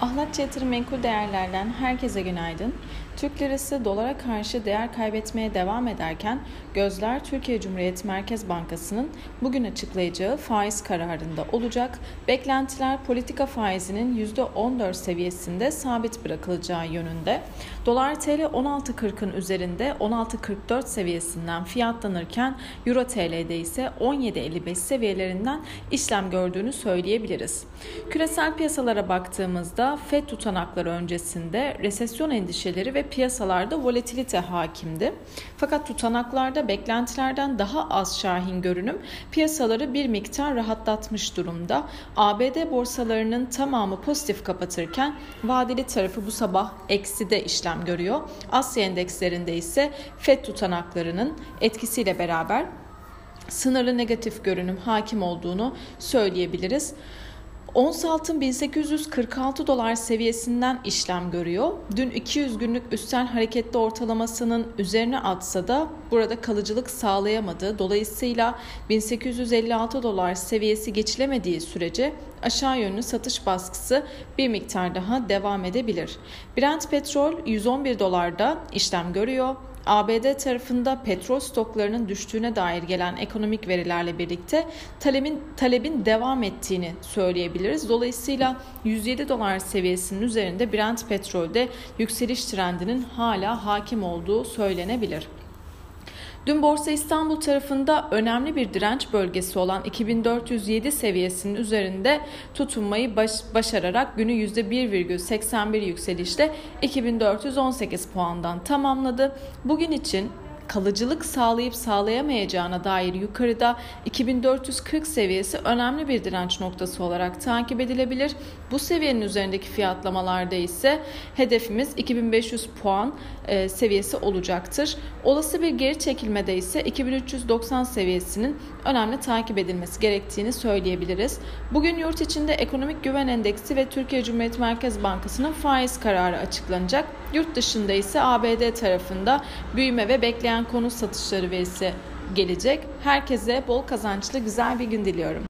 Ahlatçı Yatırım Menkul Değerler'den herkese günaydın. Türk lirası dolara karşı değer kaybetmeye devam ederken gözler Türkiye Cumhuriyet Merkez Bankası'nın bugün açıklayacağı faiz kararında olacak. Beklentiler politika faizinin %14 seviyesinde sabit bırakılacağı yönünde. Dolar TL 16.40'ın üzerinde 16.44 seviyesinden fiyatlanırken Euro TL'de ise 17.55 seviyelerinden işlem gördüğünü söyleyebiliriz. Küresel piyasalara baktığımızda FED tutanakları öncesinde resesyon endişeleri ve piyasalarda volatilite hakimdi. Fakat tutanaklarda beklentilerden daha az şahin görünüm piyasaları bir miktar rahatlatmış durumda. ABD borsalarının tamamı pozitif kapatırken vadeli tarafı bu sabah ekside işlem görüyor. Asya endekslerinde ise FED tutanaklarının etkisiyle beraber sınırlı negatif görünüm hakim olduğunu söyleyebiliriz. Ons altın 1846 dolar seviyesinden işlem görüyor. Dün 200 günlük üstel hareketli ortalamasının üzerine atsa da burada kalıcılık sağlayamadı. Dolayısıyla 1856 dolar seviyesi geçilemediği sürece aşağı yönlü satış baskısı bir miktar daha devam edebilir. Brent petrol 111 dolarda işlem görüyor. ABD tarafında petrol stoklarının düştüğüne dair gelen ekonomik verilerle birlikte talebin talebin devam ettiğini söyleyebiliriz. Dolayısıyla 107 dolar seviyesinin üzerinde Brent petrolde yükseliş trendinin hala hakim olduğu söylenebilir. Dün Borsa İstanbul tarafında önemli bir direnç bölgesi olan 2407 seviyesinin üzerinde tutunmayı baş, başararak günü %1,81 yükselişle 2418 puandan tamamladı. Bugün için kalıcılık sağlayıp sağlayamayacağına dair yukarıda 2440 seviyesi önemli bir direnç noktası olarak takip edilebilir. Bu seviyenin üzerindeki fiyatlamalarda ise hedefimiz 2500 puan e, seviyesi olacaktır. Olası bir geri çekilmede ise 2390 seviyesinin önemli takip edilmesi gerektiğini söyleyebiliriz. Bugün yurt içinde ekonomik güven endeksi ve Türkiye Cumhuriyet Merkez Bankası'nın faiz kararı açıklanacak. Yurt dışında ise ABD tarafında büyüme ve bekleyen konut satışları verisi gelecek. Herkese bol kazançlı güzel bir gün diliyorum.